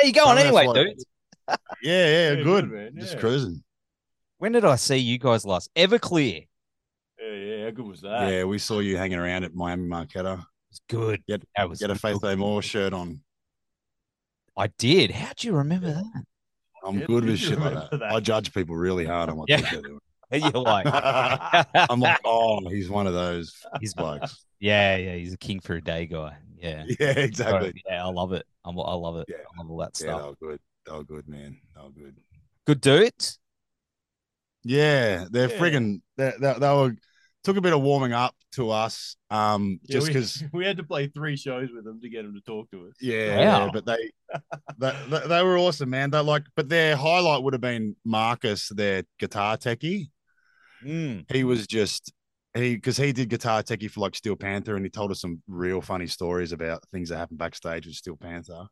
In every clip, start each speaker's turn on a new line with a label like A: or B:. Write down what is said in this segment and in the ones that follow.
A: How you going
B: Some of
A: anyway,
B: like-
A: dude?
B: Yeah, yeah,
C: Yeah,
B: good.
C: good, man,
B: Just
C: yeah.
B: cruising.
A: When did I see you guys last? Everclear.
C: Yeah, yeah. How good was that?
B: Yeah, we saw you hanging around at Miami Marketta.
A: It's good.
B: Get-
A: that was
B: Get a
A: good.
B: Faith No More shirt on.
A: I did. How'd you remember that?
B: I'm
C: Yeah,
B: good with shit like that.
C: that?
B: I judge people really hard on what
A: Yeah.
B: they're doing.
A: You're like,
B: I'm like, oh, he's one of those
A: He's-
B: blokes.
A: yeah, yeah. He's a king for a day guy. Yeah.
B: Yeah, exactly.
A: Yeah, I love it. I'm, I love it.
B: Yeah.
A: I love all that stuff.
B: they were good. They were good, man. They were good.
A: Good dudes.
B: Yeah, they're
C: Yeah.
B: friggin' they, they, they were took a bit of warming up to us. Um,
C: Yeah,
B: just
C: we-
B: because
C: we, had to play three shows with them to get them to talk to us.
B: Yeah,
A: Wow.
B: yeah, but they, they they they were awesome, man. They like, but their highlight would have been Marcus, their guitar techie.
A: Mm.
B: He was just he because he did guitar techie for like Steel Panther, and he told us some real funny stories about things that happened backstage with Steel Panther,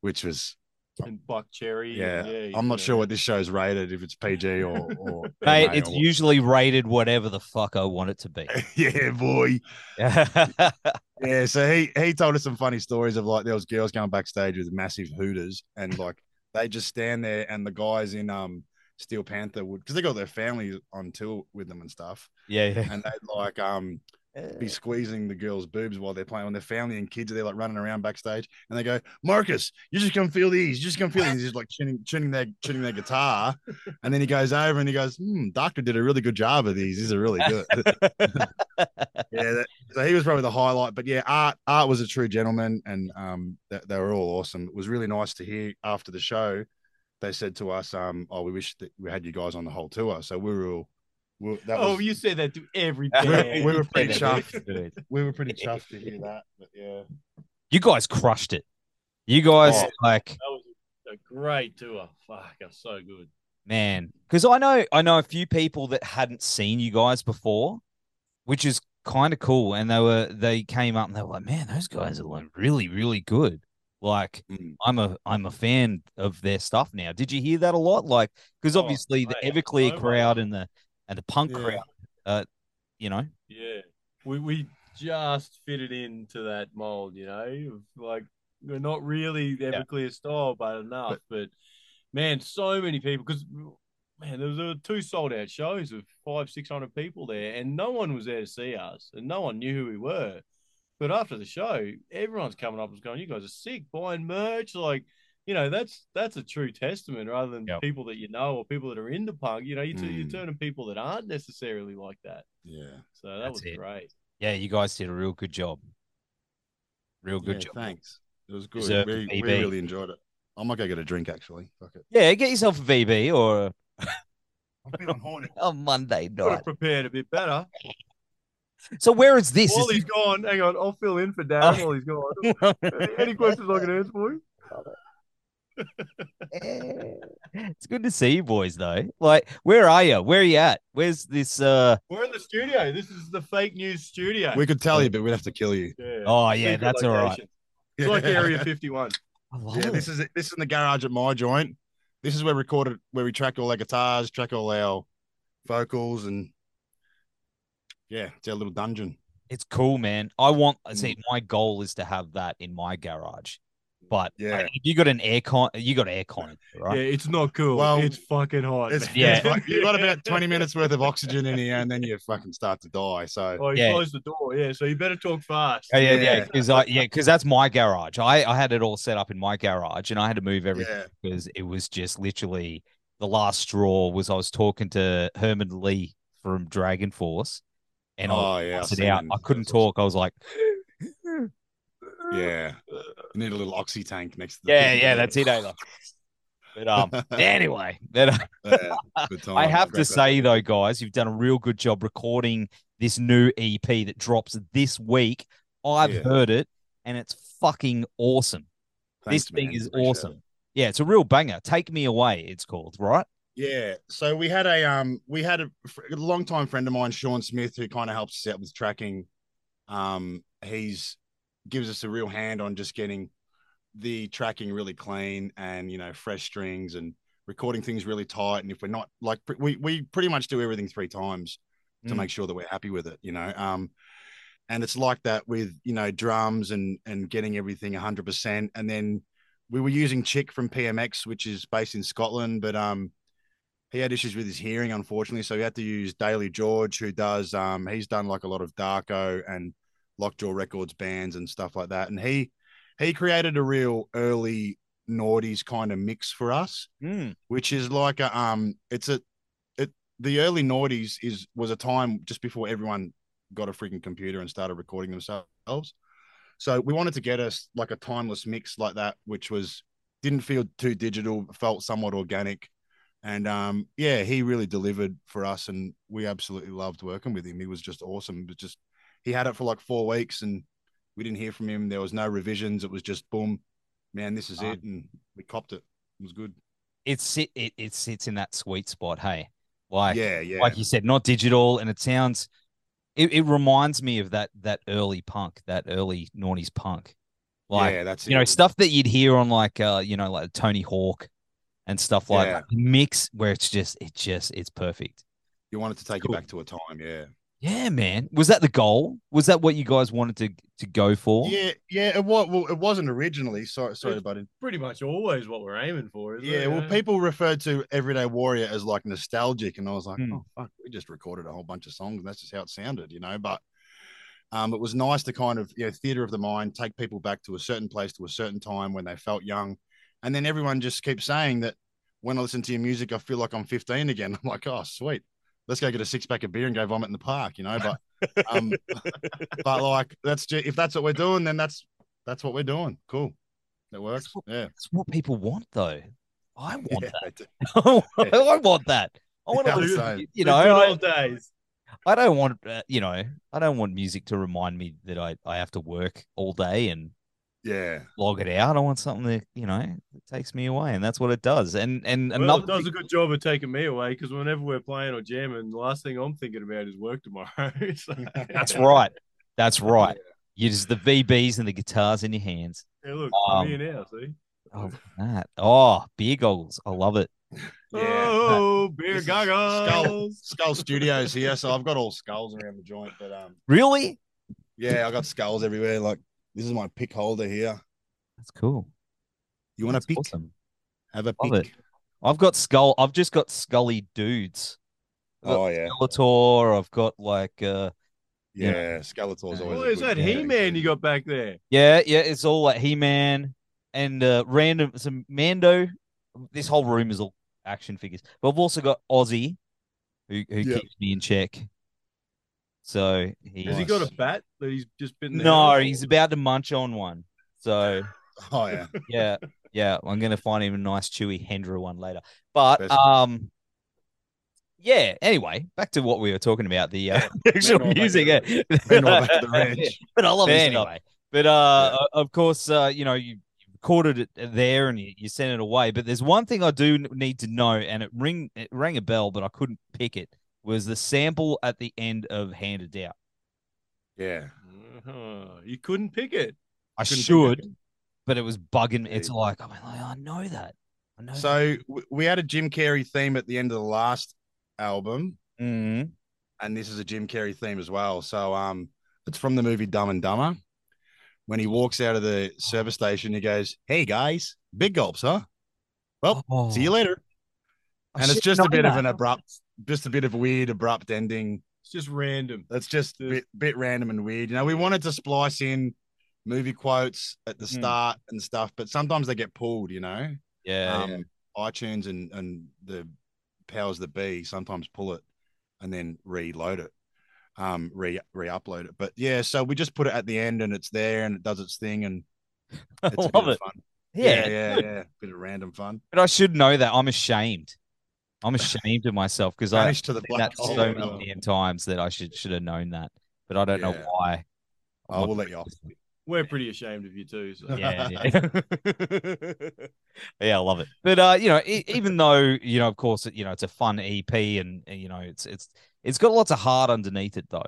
B: which was
C: And Buckcherry.
B: yeah.
C: yeah
B: I'm not sure what this show's rated, if it's PG or, or
A: Mate,
B: MA
A: it's
B: or
A: usually rated whatever the fuck I want it to be.
B: yeah, boy.
A: yeah.
B: Yeah, so he he told us some funny stories of like there was girls going backstage with massive hooters and like they just stand there and the guys in um Steel Panther would because they got their family on tour with them and stuff
A: yeah.
B: and they'd like um be squeezing the girls' boobs while they're playing when their family and kids are there like running around backstage and they go Marcus you just come feel these you just come feel these He's just like tuning tuning their tuning their guitar and then he goes over and he goes hmm doctor did a really good job of these these are really good yeah, that, so he was probably the highlight. But yeah, Art Art was a true gentleman, and um, they, they were all awesome. It was really nice to hear after the show. They said to us, um, "Oh, we wish that we had you guys on the whole tour." So we were all, we, that
C: Oh,
B: was,
C: you said that to every
B: We- we were pretty
A: Yeah,
B: chuffed. we were pretty chuffed to hear that. But yeah,
A: You guys crushed it. You guys
B: Oh.
A: like
C: That was a great tour. Fuck, that's so good.
A: man because i know i know a few people that hadn't seen you guys before which is kind of cool and they were they came up and they were like man those guys are like really really good like
B: Mm.
A: i'm a i'm a fan of their stuff now did you hear that a lot like because
C: Oh,
A: obviously the everclear crowd and the and the punk
B: Yeah.
A: crowd uh you know
C: Yeah, we we just fitted into that mold, you know. Like we're not really the Everclear style, but enough. But, man, so many people because man, there was uh, two sold out shows of five, six hundred people there, and no one was there to see us, and no one knew who we were. But after the show, everyone's coming up and going, "You guys are sick, buying merch." Like, you know, that's that's a true testament, rather than
A: Yep.
C: people that you know or people that are into punk. You know, you you're
B: Mm.
C: turning people that aren't necessarily like that.
B: yeah,
C: So that
A: That's
C: was
A: it.
C: great.
A: yeah you guys did a real good job real good
B: Yeah,
A: job
B: Thanks. It was good.
A: Deserved
B: We, we really enjoyed it. I might go get a drink actually. Fuck it.
A: yeah get yourself a vb or
B: I'm feeling horny.
A: a monday
C: Could have
A: night
C: prepared a bit better.
A: So where is this
C: while
A: Is
C: he's gone, hang on, I'll fill in for Darren
A: Oh.
C: while he's gone. Any- Any questions I can answer for you?
A: it's good to see you boys though. Like, where are you? Where are you at? Where's this uh
C: We're in the studio. This is the fake news studio.
B: We could tell you, but we'd have to kill you.
C: Yeah.
A: Oh yeah,
C: Secret
A: that's all right.
C: location. It's like Area 51.
A: I love
B: Yeah,
A: it.
B: this is. This is in the garage at my joint. This is where we recorded, where we track all our guitars, track all our vocals, and yeah, it's our little dungeon.
A: It's cool, man. I want
B: Mm.
A: see my goal is to have that in my garage. But
B: Yeah.
A: like, if you got an aircon, you got aircon, right?
C: Yeah, it's not cool.
B: Well,
C: it's fucking hot.
B: It's.
A: Yeah.
B: it's like you got about twenty minutes worth of oxygen in here, and then you fucking start to die. So
C: Oh, he
A: Yeah.
C: closed the door. Yeah, so you better talk fast.
A: Oh, yeah, yeah,
B: Yeah.
A: because I yeah, because that's my garage. I I had it all set up in my garage, and I had to move everything
B: yeah,
A: because it was just literally the last straw. Was I was talking to Herman Li from DragonForce, and I
B: oh yeah, I've
A: busted
B: seen
A: out. I couldn't talk. I was like,
B: Yeah, you need a little oxy tank next to the
A: yeah, yeah, that's it. eh, But um, anyway, that
B: Yeah, time.
A: I have to say though, guys, you've done a real good job recording this new EP that drops this week. I've
B: Yeah.
A: heard it, and it's fucking awesome.
B: Thanks,
A: this thing is
B: Appreciate
A: awesome.
B: it.
A: Yeah, it's a real banger. Take me away. It's called right.
B: Yeah. So we had a um we had a, a longtime friend of mine, Sean Smith, who kind of helps us out with tracking. Um, he's gives us a real hand on just getting the tracking really clean and you know fresh strings and recording things really tight. And if we're not like we we pretty much do everything three times to
A: Mm.
B: make sure that we're happy with it, you know. Um, and it's like that with you know drums and and getting everything 100% and then we were using Chick from PMX, which is based in Scotland, but um, he had issues with his hearing, unfortunately, so we had to use Daly George, who does um, he's done like a lot of Darko and Lockjaw Records bands and stuff like that, and he he created a real early noughties kind of mix for us,
A: Mm.
B: which is like a um, it's a it the early noughties is was a time just before everyone got a freaking computer and started recording themselves. So we wanted to get us like a timeless mix like that, which was didn't feel too digital, felt somewhat organic. And um, yeah, he really delivered for us, and we absolutely loved working with him. He was just awesome. But just he had it for like four weeks, and we didn't hear from him. There was no revisions. It was just boom, man, this is
A: Um,
B: it, and we copped it. It was good.
A: It sit it, it sits in that sweet spot. Hey, like
B: yeah, yeah,
A: like you said, not digital, and it sounds. It, it reminds me of that that early punk, that early noughties punk, like
B: yeah, that's
A: you know stuff that you'd hear on like uh you know like Tony Hawk and stuff like
B: Yeah.
A: that. Mix where it's just it just it's perfect.
B: You wanted to take
A: Cool.
B: you back to a time, yeah.
A: Yeah, man. Was that the goal? Was that what you guys wanted to to go for?
B: Yeah, yeah. It was. Well, it wasn't originally. Sorry, sorry,
C: It's-
B: buddy.
C: Pretty much always what we're aiming for, isn't
B: Yeah.
C: it?
B: Well, people referred to Everyday Warrior as like nostalgic, and I was like,
A: Hmm.
B: oh fuck, we just recorded a whole bunch of songs, and that's just how it sounded, you know. But um, it was nice to kind of, you know, theater of the mind, take people back to a certain place, to a certain time when they felt young, and then everyone just keeps saying that when I listen to your music, I feel like I'm 15 again. I'm like, oh, sweet. Let's go get a six pack of beer and go vomit in the park, you know. But um, but like that's just, if that's what we're doing, then that's that's what we're doing. Cool, that works.
A: what-
B: Yeah,
A: That's what people want, though. I want
B: yeah,
A: that.
B: they do.
A: I want that. I want
B: Yeah,
A: to,
B: saying.
A: you
C: The
A: know,
C: good
A: I,
C: old days.
A: I don't want, uh, you know, I don't want music to remind me that I, I have to work all day and
B: yeah,
A: log it out. I want something that, you know, that takes me away. And that's what it does. And, and
C: Well,
A: another
C: it does
A: thing-
C: a good job of taking me away because whenever we're playing or jamming, the last thing I'm thinking about is work tomorrow. So-
A: that's right. That's right. You just the VBs and the guitars in your hands.
C: Yeah, look,
A: Um,
C: I'm now. See.
A: Oh, that. Oh, beer goggles. I love it.
B: yeah.
C: oh, beer
B: This is Skull,
C: goggles.
B: Skull Studios here, so I've got all skulls around the joint. But um,
A: Really?
B: yeah, I got skulls everywhere. Like this is my pick holder here.
A: That's cool.
B: You want to pick?
A: awesome.
B: Have a
A: Love
B: pick.
A: it. I've got skull. I've just got scully dudes.
B: Oh yeah,
A: Skeletor. I've got like uh
B: yeah. Skeletor's always.
C: What
B: a
C: is
B: good
C: that
B: pick.
C: He Man you got back there?
A: yeah, yeah, it's all like He Man and uh random some Mando. This whole room is all action figures. But I've also got Ozzy, who who
B: Yep.
A: keeps me in check. So he
C: Has he got a bat that he's just been there?
A: No, he's about to munch on one. So
B: Oh yeah.
A: yeah, yeah, I'm gonna find him a nice chewy Hendra one later. But
B: Best.
A: um, yeah. Anyway, back to what we were talking about the uh, actual
B: Meanwhile,
A: music.
B: to back to the ranch.
A: but I love
B: But
A: it
B: anyway.
A: anyway. But uh, of course, uh, you know, you, you recorded it there and you, you sent it away. But there's one thing I do need to know, and it ring it rang a bell, but I couldn't pick it. Was the sample at the end of "Handed Out"?
B: Yeah.
C: Uh-huh. You couldn't pick it.
A: I
B: Couldn't
A: should,
B: it.
A: but it was bugging. me. It's
B: Yeah.
A: like I'm like, I know that. I know.
B: So w- we had a Jim Carrey theme at the end of the last album,
A: Mhm.
B: and this is a Jim Carrey theme as well. So um, it's from the movie Dumb and Dumber. When he walks out of the service station, he goes, "Hey guys, big gulps, huh? Well,
A: Oh,
B: see you later."
A: I
B: And it's just a
A: know
B: bit of an abrupt, just a bit of a weird abrupt ending.
C: It's just random.
B: That's just a bit, bit random and weird. You know, we wanted to splice in movie quotes at the
A: Mm.
B: start and stuff, but sometimes they get pulled. You know,
A: Yeah,
B: um,
A: yeah.
B: iTunes and and the powers that be sometimes pull it and then reload it, um, re re-upload it. But yeah, so we just put it at the end and it's there and it does its thing and
A: I
B: it's a bit
A: love
B: of
A: it.
B: fun.
A: Yeah,
B: Yeah, yeah, yeah, Bit of random fun.
A: But I should know that. I'm ashamed. I'm ashamed of myself because I
B: Vanish to the
A: did
B: black
A: that so
B: Oh,
A: many damn times that I should should have known that. But I don't know why.
B: I will let you off.
C: We're pretty ashamed of you too. So.
A: Yeah, yeah. yeah, I love it. But uh, you know, e- even though you know, of course, you know, it's a fun EP, and, and, you know, it's it's it's got lots of heart underneath it, though.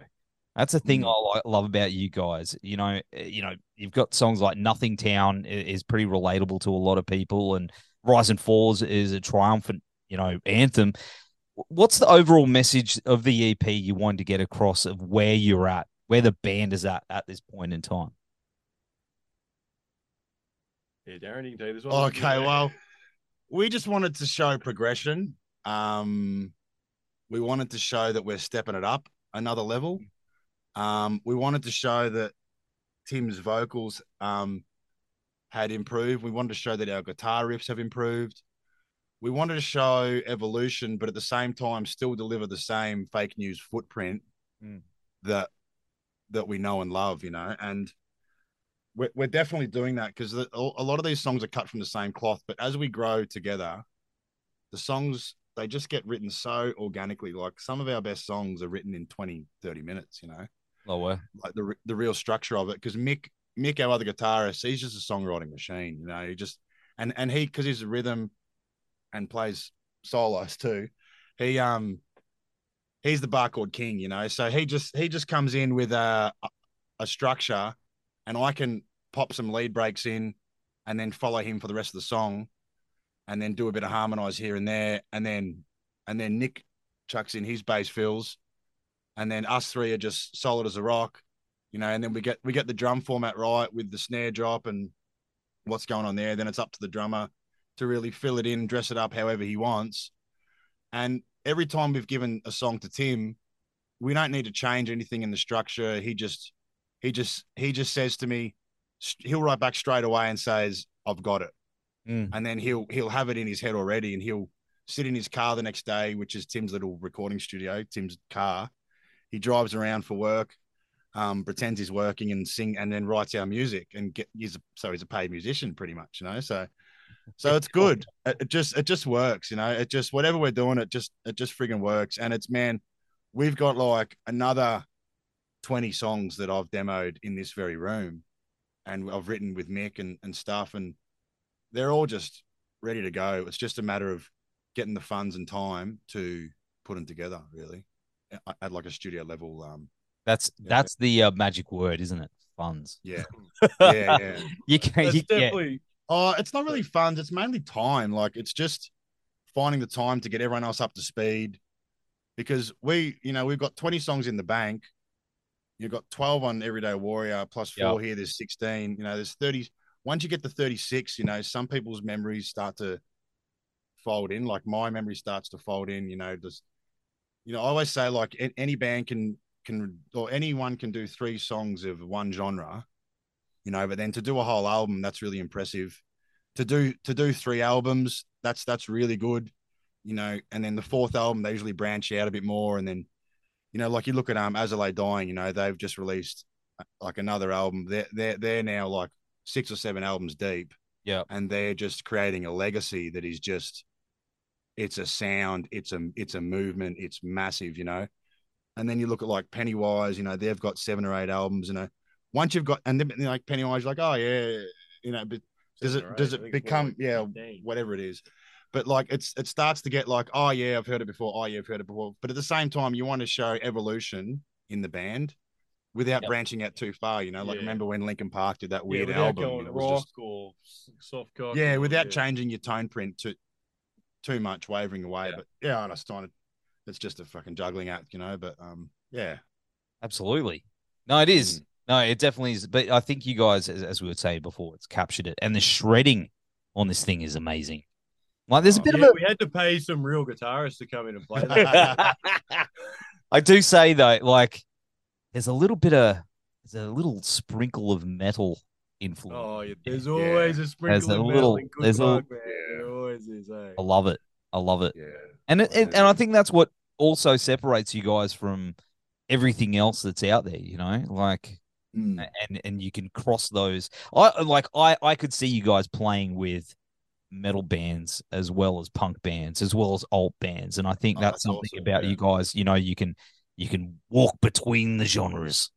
A: That's the thing
B: Mm.
A: I love about you guys. You know, eh, you know, you've got songs like "Nothing Town" is pretty relatable to a lot of people, and "Rise and Falls" is a triumphant, you know, anthem. What's the overall message of the EP you wanted to get across of where you're at, where the band is at at this point in time?
C: Yeah, Darren, you can take this one.
B: Okay, well, we just wanted to show progression. Um, we wanted to show that we're stepping it up another level. Um, we wanted to show that Tim's vocals um, had improved. We wanted to show that our guitar riffs have improved. We wanted to show evolution, but at the same time, still deliver the same fake news footprint
A: Mm.
B: that that we know and love. You know, and we're, we're definitely doing that because a lot of these songs are cut from the same cloth. But as we grow together, the songs they just get written so organically. Like some of our best songs are written in 20, 30 minutes. You know,
A: Oh, way.
B: like the the real structure of it. Because Mick Mick, our other guitarist, he's just a songwriting machine. You know, he just and and he because he's a rhythm and plays solos too. He um he's the bar chord king. You know, so he just he just comes in with a a structure, and I can pop some lead breaks in, and then follow him for the rest of the song, and then do a bit of harmonize here and there, and then and then Nick chucks in his bass fills, and then us three are just solid as a rock, you know. And then we get we get the drum format right with the snare drop and what's going on there. Then it's up to the drummer to really fill it in, dress it up however he wants. And every time we've given a song to Tim, we don't need to change anything in the structure. He just he just he just says to me, he'll write back straight away and says, "I've got it,"
A: Mm.
B: and then he'll he'll have it in his head already, and he'll sit in his car the next day, which is Tim's little recording studio, Tim's car. He drives around for work, um, pretends he's working and sing, and then writes our music and get. He's a, so he's a paid musician, pretty much, you know. So, so it's good. It, it just it just works, you know. It just whatever we're doing, it just it just friggin' works, and it's man, we've got like another twenty songs that I've demoed in this very room, and I've written with Mick and and stuff, and they're all just ready to go. It's just a matter of getting the funds and time to put them together, really, at- at like a studio level. Um,
A: That's
B: Yeah.
A: that's the uh, magic word, isn't it? Funds.
B: yeah, yeah, yeah.
A: You can
C: That's
A: you, yeah.
B: Oh, it's not really funds. It's mainly time. Like it's just finding the time to get everyone else up to speed. Because we, you know, we've got 20 songs in the bank. You've got 12 on Everyday Warrior plus four here. There's 16. You know, there's 30. Once you get to 36, you know, some people's memories start to fold in. Like my memory starts to fold in. You know, just you know, I always say like any band can can or anyone can do three songs of one genre you know but then to do a whole album that's really impressive to do to do three albums that's that's really good you know and then the fourth album they usually branch out a bit more and then you know like you look at um lay dying you know they've just released uh, like another album they're they're, they're now like six or seven albums deep
A: Yeah.
B: and they're just creating a legacy that is just it's a sound it's a it's a movement it's massive you know and then you look at like Pennywise, you know, they've got seven or eight albums, you know. Once you've got and then like Pennywise, you're like, oh yeah, you know, but does it
C: or
B: does it
C: think it's more
B: become yeah
C: 15.
B: whatever it is but like it's it starts to get like oh yeah i've heard it before oh yeah i've heard it before but at the same time you want to show evolution in the band without
A: Yep.
B: branching out too far you know like
C: Yeah.
B: remember when Linkin Park did that
C: yeah,
B: weird
C: without
B: album you
C: going
B: know, it
C: rock
B: just-
C: or soft cock.
B: yeah
C: or-
B: without
C: yeah.
B: changing your tone print to too much wavering away
C: Yeah.
B: but yeah i understand it it's just a fucking juggling act you know but um yeah
A: Absolutely. No, it is.
B: Mm.
A: No, it definitely is. But I think you guys, as, as we were saying before, it's captured it. And the shredding on this thing is amazing. Like, there's a
B: Oh,
A: bit
C: Yeah,
A: of a...
C: we had to pay some real guitarists to come in and play that.
A: I do say though, like, there's a little bit of, there's a little sprinkle of metal influence.
C: oh, yeah, there's
B: Yeah.
C: always a sprinkle
A: a
C: of metal
A: little-
C: in good
A: there's a-
C: luck, man.
B: Yeah.
C: There always is, eh?
A: I love it. I love it.
B: yeah
A: And it, it, and I think that's what also separates you guys from everything else that's out there. You know, like
B: Mm.
A: and and you can cross those. I like I I could see you guys playing with metal bands as well as punk bands as well as alt bands, and I think
B: Oh,
A: that's,
B: that's
A: something
B: awesome,
A: about
B: yeah.
A: you guys. You know, you can you can walk between the genres.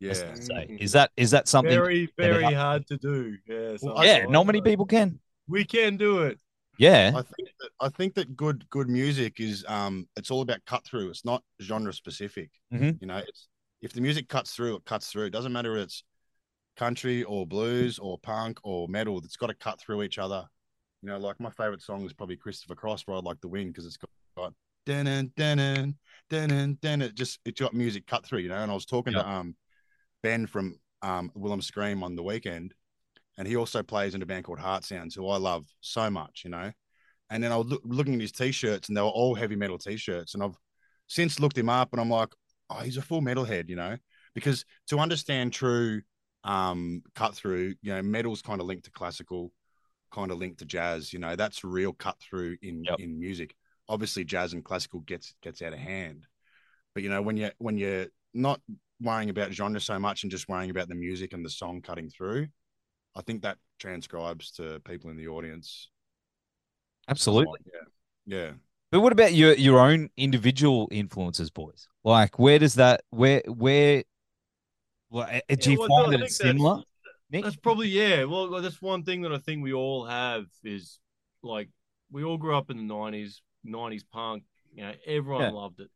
B: yeah
A: say.
C: Mhm.
A: Is that is that something?
C: Very, very
A: up-
C: hard to do. Yeah,
B: Well,
A: yeah, not many people can.
C: We can do it.
A: Yeah,
B: I think that I think that good good music is um it's all about cut through. It's not genre specific.
A: Mhm.
B: You know, it's if the music cuts through, it cuts through. It doesn't matter if it's country or blues or punk or metal. It's got to cut through each other. You know, like my favorite song is probably Christopher Cross, Ride Like the Wind, because it's got, got dun dun dun dun. It just it's got music cut through. You know, and I was talking to um Ben from um Wilhelm Scream on the weekend, and he also plays in a band called Heartsounds, who I love so much, you know. And then I was look, looking at his t-shirts, and they were all heavy metal t-shirts, and I've since looked him up, and I'm like, oh, he's a full metalhead, you know, because to understand true um, cut through, you know, metal's kind of linked to classical, kind of linked to jazz, you know, that's real cut through in
A: Yep.
B: in music. Obviously, jazz and classical gets gets out of hand, but you know, when you when you're not worrying about genre so much and just worrying about the music and the song cutting through, I think that transcribes to people in the audience.
A: Absolutely.
B: Yeah. Yeah.
A: But what about your your own individual influences, boys? Like, where does that where where? Well, do you
C: well,
A: find
C: think
A: that it's
C: that's-
A: similar? Nick?
C: That's probably yeah. Well, well, that's one thing that I think we all have is like we all grew up in the nineties, nineties punk. You know, everyone
A: Yeah.
C: loved it.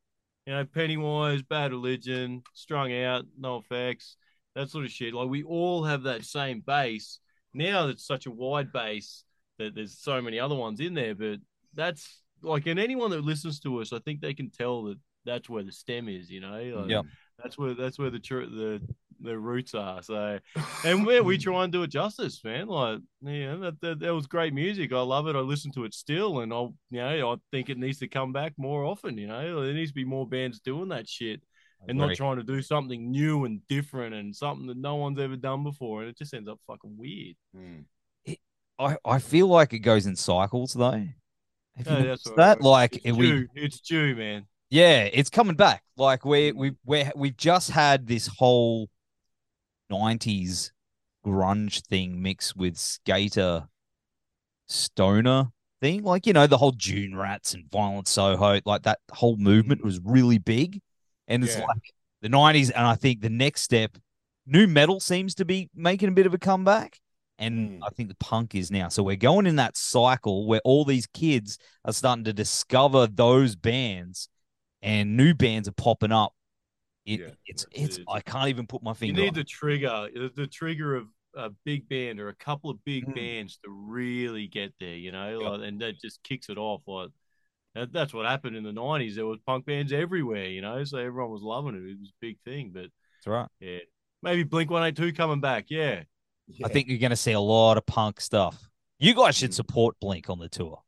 C: You know, Pennywise, Bad Religion, Strung Out, NOFX, that sort of shit. Like we all have that same base. Now it's such a wide base that there's so many other ones in there, but that's like, and anyone that listens to us, I think they can tell that that's where the stem is. You know, like,
A: Yeah.
C: that's where that's where the tr- the the roots are. So and we we try and do it justice, man. Like, yeah, that, that that was great music. I love it. I listen to it still, and I'll, you know, I think it needs to come back more often. You know, there needs to be more bands doing that shit, and not trying to do something new and different and something that no one's ever done before, and it just ends up fucking weird.
B: Mm.
A: I, I feel like it goes in cycles though. Have
C: No, that's
A: that?
C: right.
A: Like
C: It's
A: we,
C: due. It's due, man.
A: yeah, it's coming back. Like we
C: Mm.
A: we we we've just had this whole '90s grunge thing mixed with skater stoner thing. Like you know the whole Dune Rats and Violent Soho, like that whole movement was really big, and it's
B: Yeah.
A: like the '90s. And I think the next step, nu metal seems to be making a bit of a comeback. And
B: Mm.
A: I think the punk is now. So we're going in that cycle where all these kids are starting to discover those bands and new bands are popping up. It,
B: Yeah,
A: it's it's
C: it.
A: I can't even put my finger.
C: You need
A: on
C: the trigger, the trigger of a big band or a couple of big
B: Mm.
C: bands to really get there, you know,
A: Yep.
C: like, and that just kicks it off. Like that, that's what happened in the nineties. There was punk bands everywhere, you know, so everyone was loving it. It was a big thing, but
A: That's right.
C: yeah, maybe Blink One Eight Two coming back. Yeah,
A: I think you're going to see a lot of punk stuff. You guys should
B: Mm.
A: support Blink on the tour.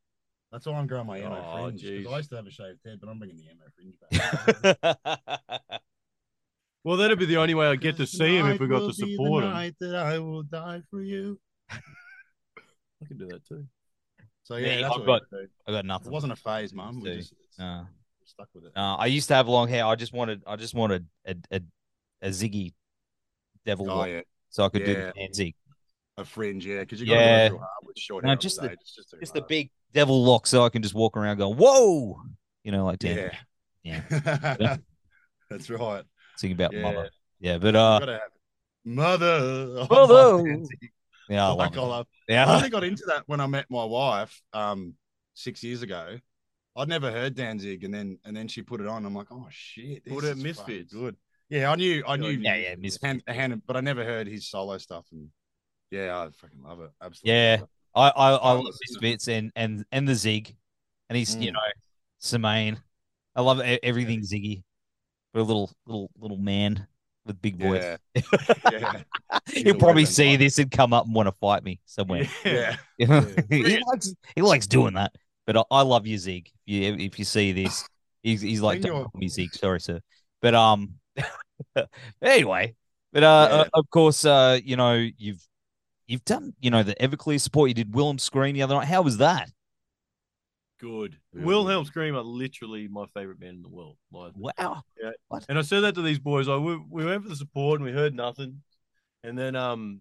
B: That's why I'm growing my emo
C: Oh,
B: fringe. 'cause
C: jeez.
B: I used to have a shaved head, but I'm bringing the emo fringe back.
C: well, that'd be the only way I'd get to see him if we got to support him.
B: Night that I will die for you.
C: I can do that too.
B: So
A: Yeah,
B: yeah, that's
A: I've
B: what
A: got-
B: we do.
A: I got
B: It wasn't a phase, mum. We just
A: Uh,
B: stuck with it.
A: uh, I used to have long hair. I just wanted I just wanted a a, a Ziggy devil
B: Oh yeah,
A: so I could do the Danzig.
B: a fringe, yeah, because you
A: Yeah.
B: got to go real hard with short
A: No,
B: hair
A: just the-
B: stage. It's just,
A: Just the big devil lock so I can just walk around going, Whoa, you know, like Dan
B: Yeah,
A: Yeah.
B: that's right.
A: sing about
B: Yeah.
A: mother. Yeah, but uh
B: mother.
A: Mother. yeah, I love
B: Like
A: it.
B: I love. I only got into that when I met my wife um six years ago. I'd never heard Danzig, and then and then she put it on. I'm like, oh shit, this
C: What about Misfits?
B: Good. Yeah, I knew, I knew.
A: Yeah, yeah, Misfits.
B: hand, hand, but I never heard his solo stuff, and yeah, I fucking love it. Absolutely.
A: Yeah.
B: love it.
A: I I, I
B: Oh,
A: love
B: listen.
A: Misfits and and and the Zig. And he's you
B: Mm.
A: know, Samhain. I love e- everything Ziggy. but a little little little man with big voice.
B: Yeah. yeah,
A: He'll probably see
B: like-
A: this and come up and want to fight me somewhere.
B: yeah.
A: You know?
C: Yeah.
A: he likes he likes doing that. But I, I love you, Zig. If you, if you see this, he's, he's like, don't call me Zig. Sorry, sir. But um, anyway, but uh,
B: Yeah.
A: uh, of course, uh, you know, you've you've done, you know, the Everclear support. You did Wilhelm Scream the other night. How was that?
C: Good.
B: Yeah.
C: Wilhelm Scream are literally my favorite band in the world. Like,
A: Wow.
C: and I said that to these boys. Like, we, we went for the support and we heard nothing, and then um,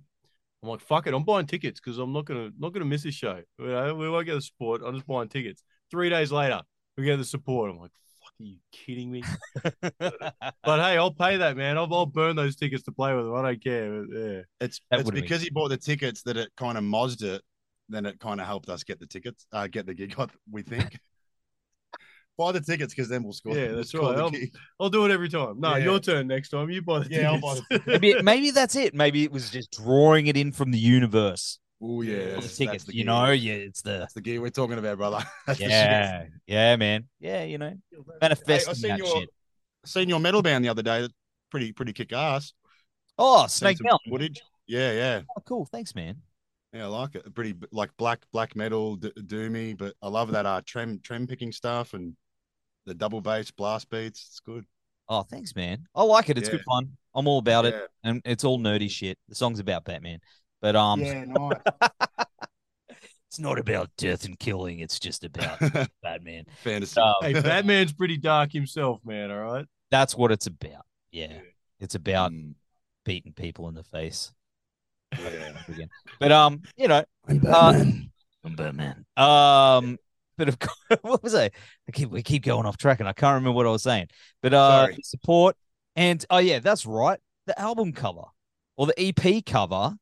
C: I'm like, fuck it, I'm buying tickets because I'm not gonna not gonna miss this show. You know, we won't get the support. I'm just buying tickets. Three days later, we get the support. I'm like, fuck, are you kidding me? But hey, I'll pay that, man. I'll, I'll burn those tickets to play with them. I don't care. But, yeah.
B: It's
A: That
B: it's
A: would've been-
B: because he bought the tickets that it kind of mozzed it. Then it kind of helped us get the tickets, uh, get the gig. We think. Buy the tickets because then we'll score.
C: Yeah,
B: we'll
C: that's right. I'll- I'll do it every time. No,
B: Yeah.
C: your turn next time. You buy the
B: Yeah, I'll
C: tickets.
B: buy the
A: maybe maybe that's it. Maybe it was just drawing it in from the universe.
B: Oh yeah,
C: Yeah,
A: for the tickets,
B: that's the
A: you know. Yeah, it's the
B: That's the gear we're talking about, brother. That's
A: yeah, yeah, man. Yeah, you know,
B: Hey, I
A: manifesting
B: seen
A: that
B: your
A: shit.
B: seen your metal band the other day. Pretty pretty kick ass.
A: Oh, Snake
B: some
A: Mountain.
B: footage. Yeah, yeah.
A: Oh, cool. Thanks, man.
B: Yeah, I like it. Pretty like black black metal, d- doomy, but I love that uh trem trem picking stuff and the double bass blast beats. It's good.
A: Oh, thanks, man. I like it. It's
B: Yeah.
A: good fun. I'm all about it, and it's all nerdy shit. The song's about Batman, but um,
B: Yeah, nice.
A: it's not about death and killing. It's just about Batman.
B: Fantasy.
A: Um,
C: Hey, Batman's pretty dark himself, man. All right.
A: That's what it's about. Yeah, it's about
B: Mm,
A: beating people in the face.
B: yeah.
A: But um, you know,
B: I'm
A: Batman. I'm Batman. Um, but of course, what was I? I keep we keep going off track, and I can't remember what I was saying. But uh,
B: Sorry.
A: support and oh yeah, that's right. The album cover or the EP cover,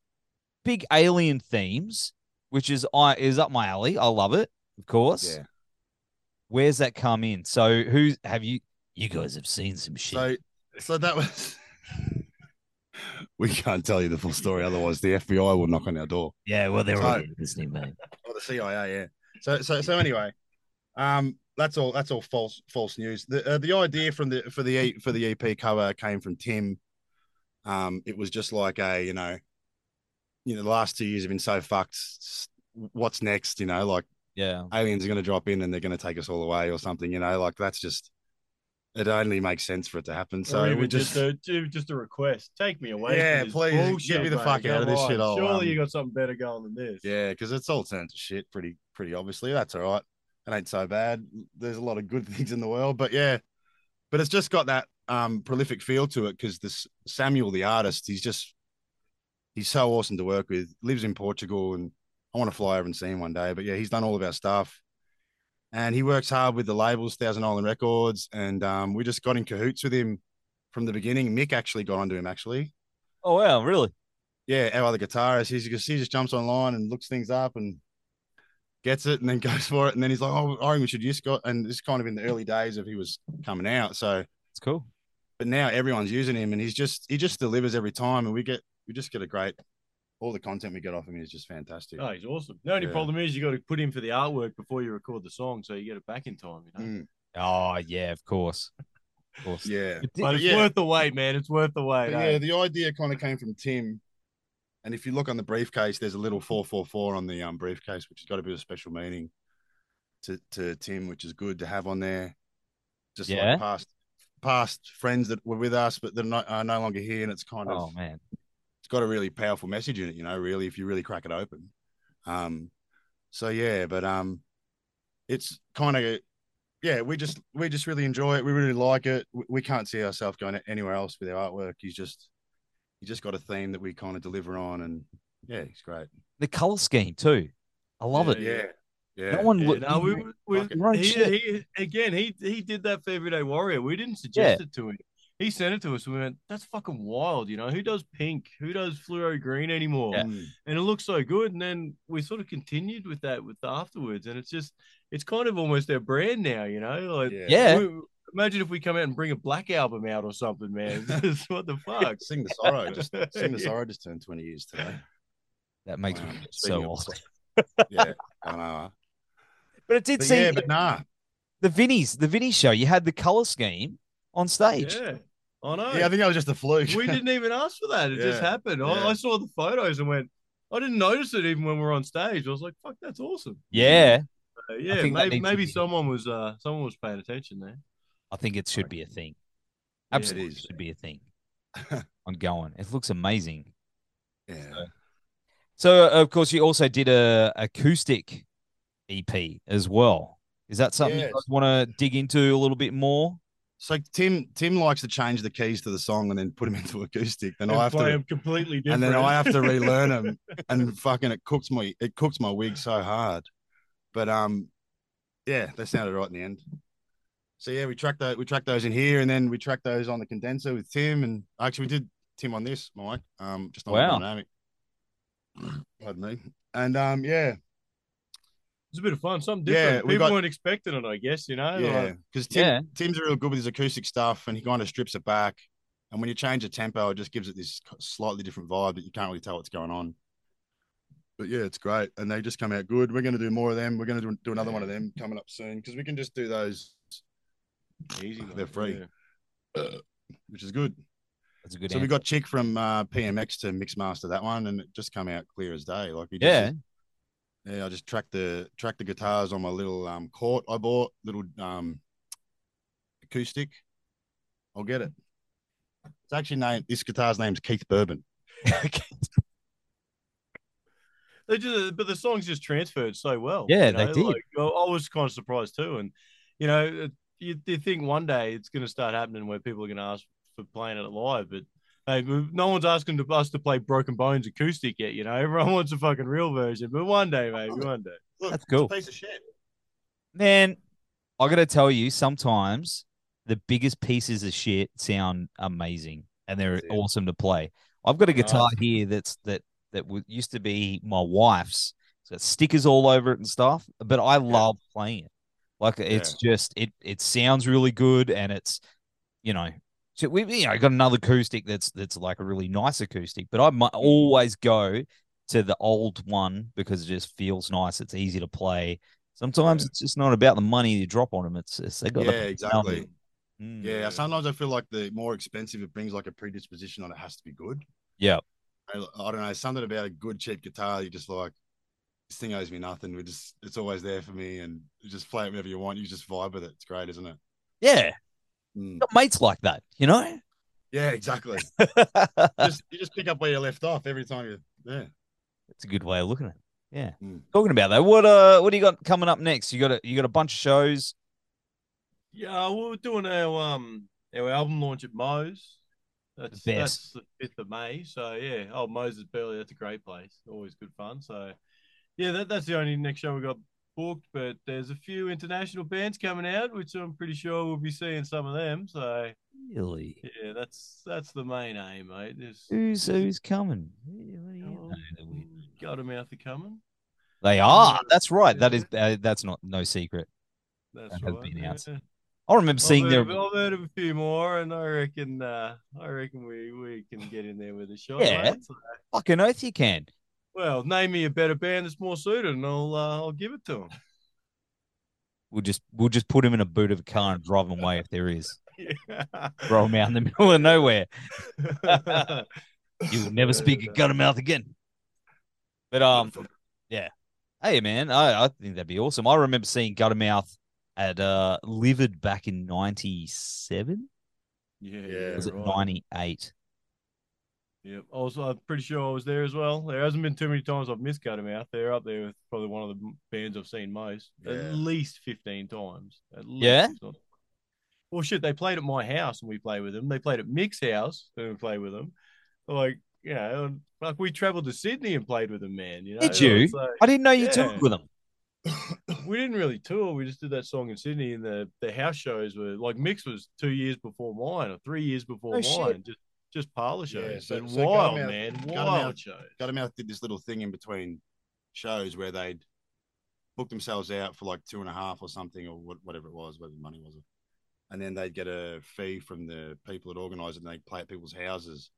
A: big alien themes, which is I is up my alley. I love it, of course.
B: Yeah.
A: Where's that come in? So who have you? You guys have seen some shit.
B: So so that was we can't tell you the full story, otherwise the FBI will knock on our door.
A: yeah, well they're
B: So-
A: already listening, mate.
B: Or the CIA, yeah. So so so anyway, um, that's all. That's all false false news. The uh, the idea from the for the for the EP cover came from Tim. Um, it was just like a you know, you know, the last two years have been so fucked. What's next? You know, like
A: Yeah,
B: aliens are going to drop in and they're going to take us all away or something. You know, like that's just. It only makes sense for it to happen. So
C: or
B: we just,
C: just a, just a request. Take me away.
B: Yeah,
C: from this
B: please, get
C: bullshit,
B: me the
C: mate.
B: fuck out of
C: Come
B: this shit,
C: on.
B: I'll,
C: Surely you
B: um,
C: got something better going than this.
B: Yeah, because it's all turned to shit pretty pretty obviously. That's all right. It ain't so bad. There's a lot of good things in the world, but yeah. But it's just got that um prolific feel to it because this Samuel the artist, he's just he's so awesome to work with. Lives in Portugal and I want to fly over and see him one day. But yeah, he's done all of our stuff. And he works hard with the labels, Thousand Island Records, and um, we just got in cahoots with him from the beginning. Mick actually got onto him actually
A: Oh wow, really?
B: yeah, our other guitarist, he's just he just jumps online and looks things up and gets it and then goes for it. And then he's like, Oh, I reckon we should use Scott. And this is kind of in the early days of he was coming out. So
A: It's cool.
B: but now everyone's using him and he's just he just delivers every time and we get we just get a great all the content we get off him is just fantastic.
C: Oh, he's awesome. The only
B: Yeah.
C: problem is you got to put in for the artwork before you record the song, so you get it back in time. You know,
B: Mm,
A: Oh yeah, of course, of course.
B: yeah.
A: But
C: but it's
B: yeah.
C: worth the wait, man. It's worth the wait. Eh?
B: yeah, the idea kind of came from Tim. And if you look on the briefcase, there's a little 444 on the um, briefcase, which has got a bit of special meaning to, to Tim, which is good to have on there. Just
A: Yeah.
B: like past past friends that were with us, but they're not, are no longer here. And it's kind of,
A: Oh man,
B: it's got a really powerful message in it, you know, really, if you really crack it open. Um, so yeah, but um, it's kind of, yeah, we just, we just really enjoy it. We really like it. We, we can't see ourselves going anywhere else with our artwork. He's just, he just got a theme that we kind of deliver on, and yeah, he's great.
A: the color scheme too. I love
C: Yeah,
A: it.
B: Yeah, yeah.
A: No one
C: Yeah,
A: look.
C: no, we, we,
B: fucking
A: right
C: he, he, again, he he did that for Everyday Warrior. We didn't suggest it to him. He sent it to us. We went, "That's fucking wild." You know, who does pink? Who does fluoro green anymore?
A: Yeah.
C: And it looks so good. And then we sort of continued with that with afterwards, and it's just it's kind of almost our brand now. You know, like
B: yeah.
A: Yeah.
C: we- imagine if we come out and bring a black album out or something, man. What the fuck?
B: Sing the sorrow. Just sing the
C: Yeah.
B: sorrow. Just turned twenty years today.
A: That makes
B: Wow.
A: me so awesome.
B: Yeah, I know.
A: But it did
B: But
A: see
B: yeah, but nah.
A: the Vinnies, the Vinnie show. You had the color scheme on stage.
C: Yeah, I know.
B: Yeah, I think that was just a fluke.
C: we didn't even ask for that. It just happened. I,
B: yeah.
C: I saw the photos and went, I didn't notice it even when we were on stage. I was like, "Fuck, that's awesome."
A: Yeah,
C: Uh, yeah, maybe maybe someone was uh someone was paying attention there.
A: I think it should be a thing.
C: Yeah, it
A: Absolutely
B: is.
A: should be a thing. I'm Ongoing. It looks amazing.
B: Yeah.
A: So of course you also did a acoustic EP as well. Is that something you
B: Yes.
A: guys want to dig into a little bit more?
B: So Tim Tim likes to change the keys to the song and then put them into acoustic. Then
C: And
B: I have to
C: play
B: to
C: 'em completely different.
B: and then I have to relearn them. And fucking it cooks my it cooks my wig so hard. But um yeah, they sounded right in the end. So yeah, we tracked that we tracked those in here and then we tracked those on the condenser with Tim and actually we did Tim on this, Mike. Um just on
A: Wow.
B: the dynamic. Pardon me. And um yeah,
C: It's a bit of fun, something
B: Yeah,
C: different.
B: we
C: People
B: got-
C: weren't expecting it, I guess. You know,
B: Yeah,
C: Like,
B: because Tim,
A: Yeah.
B: Tim's real good with his acoustic stuff, and he kind of strips it back. And when you change the tempo, it just gives it this slightly different vibe that you can't really tell what's going on. But yeah, it's great, and they just come out good. We're going to do more of them. We're going to do, do another one of them coming up soon because we can just do those,
C: easy.
B: They're free.
C: yeah.
B: which is good.
A: That's a good
B: So we got Chick from uh, PMX to mix master that one, and it just come out clear as day. Like he just,
A: Yeah.
B: Yeah. I just tracked the tracked the guitars on my little um court I bought, little um acoustic. I'll get it. It's actually named this guitar's name's Keith Bourbon.
C: They just, but the songs just transferred so well.
A: Yeah,
C: you
A: they did.
C: Like, I I was kind of surprised too, and you know, you, you think one day it's going to start happening where people are going to ask for playing it live, but hey, no one's asking to, us to play Broken Bones acoustic yet. You know, everyone wants a fucking real version, but one day, maybe one day.
B: Look,
A: That's
B: it's a
A: cool.
B: piece of shit.
A: Man, I got to tell you, sometimes the biggest pieces of shit sound amazing and they're
B: That's it.
A: awesome to play. I've got a
C: Nice.
A: guitar here that's that that w- used to be my wife's. It's got stickers all over it and stuff, but I love playing it. Like it's just it it sounds really good and it's you know so we you know got another acoustic that's that's like a really nice acoustic, but I might always go to the old one because it just feels nice. It's easy to play. Sometimes
B: Yeah.
A: it's just not about the money you drop on them. It's, it's they got
B: Yeah,
A: the
B: exactly.
A: Mm.
B: Yeah, sometimes I feel like the more expensive it brings like a predisposition on it has to be good.
A: Yeah.
B: I, I don't know, something about a good cheap guitar. You just like this thing owes me nothing. We just it's always there for me, and you just play it whenever you want. You just vibe with it. It's great, isn't it?
A: Yeah,
B: Mm.
A: got mates like that, you know.
B: Yeah, exactly. Just you just pick up where you left off every time you. Yeah.
A: That's a good way of looking at it. Yeah.
B: Mm.
A: Talking about that, what uh, what do you got coming up next? You got a you got a bunch of shows.
C: Yeah, we we're doing our um our album launch at Moe's. That's
A: best.
C: that's the fifth of May. So yeah, oh Moses Burleigh. That's a great place. Always good fun. So yeah, that, that's the only next show we got booked. But there's a few international bands coming out, which I'm pretty sure we'll be seeing some of them. So
A: Really?
C: yeah, that's that's the main aim, mate. There's
A: Who's who's coming? What do you
C: oh,
A: know that we-
C: Guttermouth are coming.
A: They are. That's right. That is uh, that's not no secret.
C: That's
A: That has
C: right.
A: been announced.
C: yeah.
A: I remember seeing
C: I've
A: their
C: heard, of, I've heard of a few more, and I reckon uh, I reckon we, we can get in there with a shot.
A: Yeah.
C: mate. So,
A: fucking oath you can.
C: Well, name me a better band that's more suited, and I'll uh, I'll give it to them.
A: We'll just we'll just put him in a boot of a car and drive him away if there is.
C: Yeah.
A: Throw him out in the middle of nowhere. You will never speak a Guttermouth again. But um, yeah. hey man, I, I think that'd be awesome. I remember seeing Guttermouth at uh Livid back in '97.
C: yeah,
B: Yeah,
A: Was it '98?
C: Yep. Also, I'm pretty sure I was there as well. There hasn't been too many times I've missed Guttermouth. They're up there with probably one of the bands I've seen most.
B: Yeah.
C: At least 15 times. At least,
A: Yeah?
C: Well, shit, they played at my house and we played with them. They played at Mick's house and we played with them. Like, you know, like we traveled to Sydney and played with them, man. You know,
A: Did you?
C: So,
A: I didn't know you
C: Yeah.
A: toured with them.
C: we didn't really tour. We just did that song in Sydney, and the the house shows were like Mick's was two years before mine or three years before
A: Oh, shit.
C: mine. Just just parlor
B: Yeah,
C: shows.
B: so-
C: but
B: so
C: wild,
B: Guttermouth-
C: man,
B: Guttermouth-
C: wild shows.
B: Guttermouth did this little thing in between shows where they'd book themselves out for like two and a half or something or whatever it was, whatever the money was. And then they'd get a fee from the people that organised it and they'd play at people's houses.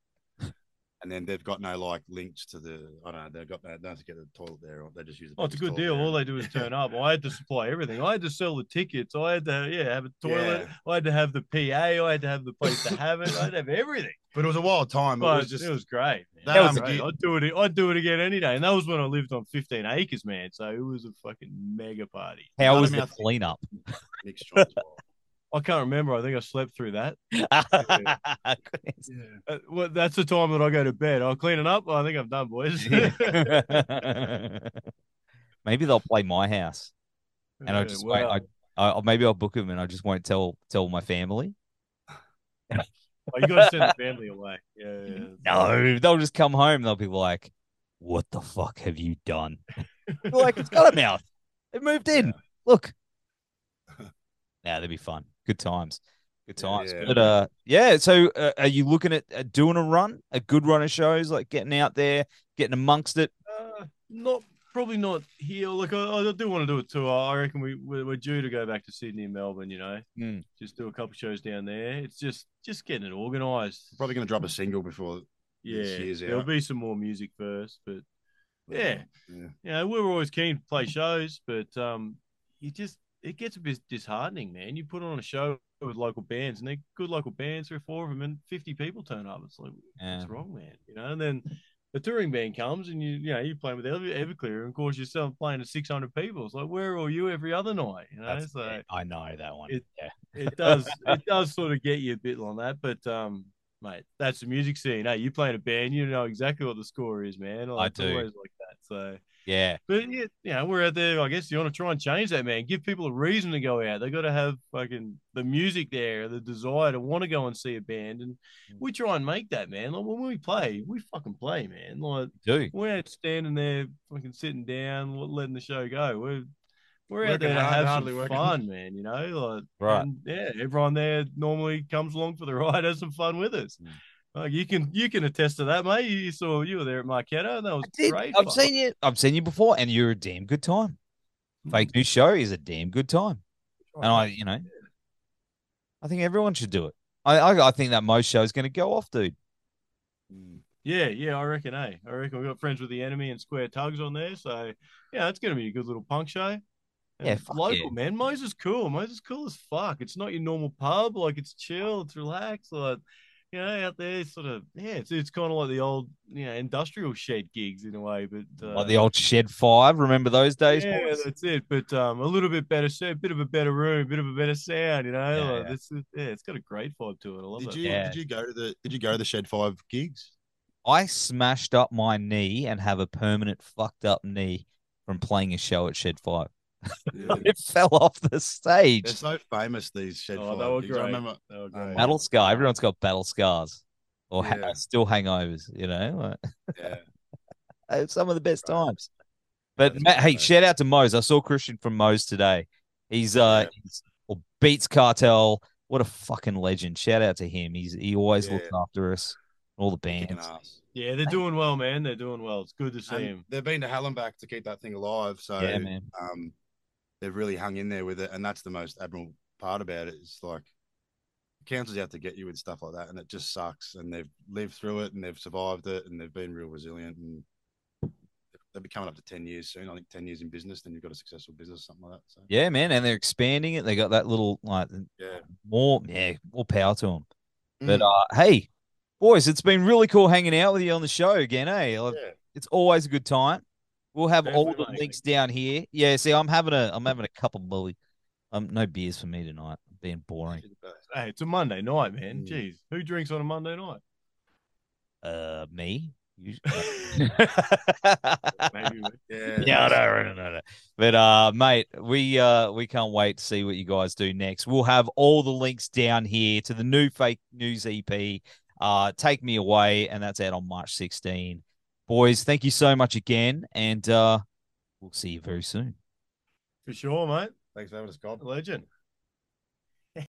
B: And then they've got no like links to the, I don't know, they've got no, they don't have to get the toilet there or they just use the
C: Oh, it's a good deal.
B: toilet
C: All they do is turn up. I had to supply everything. I had to sell the tickets. I had to, yeah, have a toilet.
B: Yeah.
C: I had to have the PA. I had to have the place to have it. I had to have everything.
B: But it was a wild time. It was just,
C: it was great.
B: That
C: That was great. I'd do it. I'd do it again any day. And that was when I lived on 15 acres, man. So it was a fucking mega party.
A: How was the
B: Guttermouth-
A: cleanup?
B: mixed joints.
C: I can't remember. I think I slept through that.
A: Answer.
C: Uh, well, that's the time that I go to bed. I'll clean it up. I think I'm done, boys.
A: maybe they'll play my house, and I just
C: well,
A: wait. I, I maybe I'll book them, and I just won't tell tell my family.
C: oh, you got to send the family away. Yeah, yeah, yeah.
A: No, they'll just come home. They'll be like, "What the fuck have you done?" Like, "It's got a mouth. It moved in. Look." Yeah, that'd be fun. Good times. Good times.
B: Yeah.
A: But uh, yeah. So, uh, are you looking at uh, doing a run, a good run of shows, like getting out there, getting amongst it?
C: Uh, not probably not here. Look, I, I do want to do a tour. I reckon we we're, we're due to go back to Sydney and Melbourne. You know,
A: Hmm.
C: just do a couple shows down there. It's just just getting it organised.
B: Probably going to drop a single before.
C: Yeah,
B: this year's
C: there'll
B: out.
C: be some more music first, but yeah,
B: Yeah.
C: you know, we were always keen to play shows, but um, you just it gets a bit disheartening, man. You put on a show with local bands, and they're good local bands, three or four of them, and fifty people turn up. It's like,
A: Yeah.
C: what's wrong, man? You know, and then the touring band comes, and you, you know, you're playing with Ever- Everclear, and of course, you're still playing to six hundred people. It's like, where are you every other night? You know,
A: That's-
C: so
A: I know that one.
C: It-
A: yeah.
C: it does, it does sort of get you a bit on that, but um. Mate, that's the music scene. Hey, you playing a band, you know exactly what the score is, man. Like, it's
A: do.
C: always like that. So,
A: Yeah.
C: but yeah, you know, we're out there. I guess you want to try and change that, man. Give people a reason to go out. They got to have fucking the music there, the desire to want to go and see a band, and we try and make that, man. Like when we play, we fucking play, man. Like
A: Do.
C: we're not standing there, fucking sitting down, letting the show go. We're we're out there to
B: hard,
C: have some
B: working.
C: fun, man. You know, like
A: Right.
C: and, yeah, everyone there normally comes along for the ride, has some fun with us.
A: Mm.
C: Like you can you can attest to that, mate. You saw you were there at Marketta, and that was great.
A: I've
C: fun.
A: seen you. I've seen you before, and you're a damn good time.
C: Mm.
A: Fake news show is a damn good time, and I, you know, I think everyone should do it. I, I, I think that most shows going to go off, dude.
C: Yeah, yeah, I reckon, eh? I reckon we've got friends with the enemy and square tugs on there. So yeah, it's gonna be a good little punk show. And
A: Yeah, fuck
C: local,
A: yeah.
C: man. Mo's is cool. Mo's is cool as fuck. It's not your normal pub, like it's chill, it's relaxed, like you know, out there sort of yeah, it's it's kind of like the old, you know, industrial shed gigs in a way, but uh,
A: Like the old Shed Five. Remember those days?
C: yeah,
A: boys?
C: that's it. But um, a little bit better, a bit of a better room, a bit of a better sound. You know,
A: Yeah,
C: like,
A: yeah.
C: It's, yeah, it's got a great vibe to it. I love
B: Did
C: it.
B: you
A: Yeah.
B: did you go to the did you go to the Shed Five gigs?
A: I smashed up my knee and have a permanent fucked up knee from playing a show at Shed Five. it fell off the stage.
B: They're so famous these Shed
C: Oh,
B: Five
C: they were
B: gigs. I
C: great.
B: remember
C: They were great.
A: battle scar. Everyone's got battle scars or ha- still hangovers. You know,
B: yeah.
A: Some of the best
B: Right.
A: times. But Matt, hey, shout out to Mo's. I saw Christian from Mo's today. He's uh,
B: Yeah.
A: he's, or beats cartel. What a fucking legend! Shout out to him. He's he always looks after us, all the bands.
C: Yeah, they're doing well, man. They're doing well. It's good to see
B: And
C: him.
B: they've been to Hallenback to keep that thing alive. So
A: Yeah, man.
B: um, they've really hung in there with it, and that's the most admirable part about it. It's like council's out to get you with stuff like that, and it just sucks. And they've lived through it, and they've survived it, and they've been real resilient. And they'll be coming up to ten years soon. I think ten years in business, then you've got a successful business, something like that. So
A: Yeah, man, and they're expanding it. They got that little like
B: yeah,
A: more, yeah, more power to them. But
B: Mm.
A: uh, hey, boys, it's been really cool hanging out with you on the show again. Hey, Like,
B: yeah.
A: it's always a good time. We'll have all the
C: mate.
A: links down here. Yeah, see, I'm having a, I'm having a couple of bully. Um, no beers for me tonight. I'm being boring.
B: You're the best.
C: Hey, it's a Monday night, man.
B: Mm.
C: Jeez, who drinks on a Monday night?
A: Uh, me.
C: Maybe.
B: Yeah,
A: Yeah, no, no, no, no. But uh, mate, we uh we can't wait to see what you guys do next. We'll have all the links down here to the new fake news EP. Uh, take me away, and that's out on March 16. Boys, thank you so much again, and uh, we'll see you very soon.
C: For sure, mate.
B: Thanks for having us, God.
C: Legend.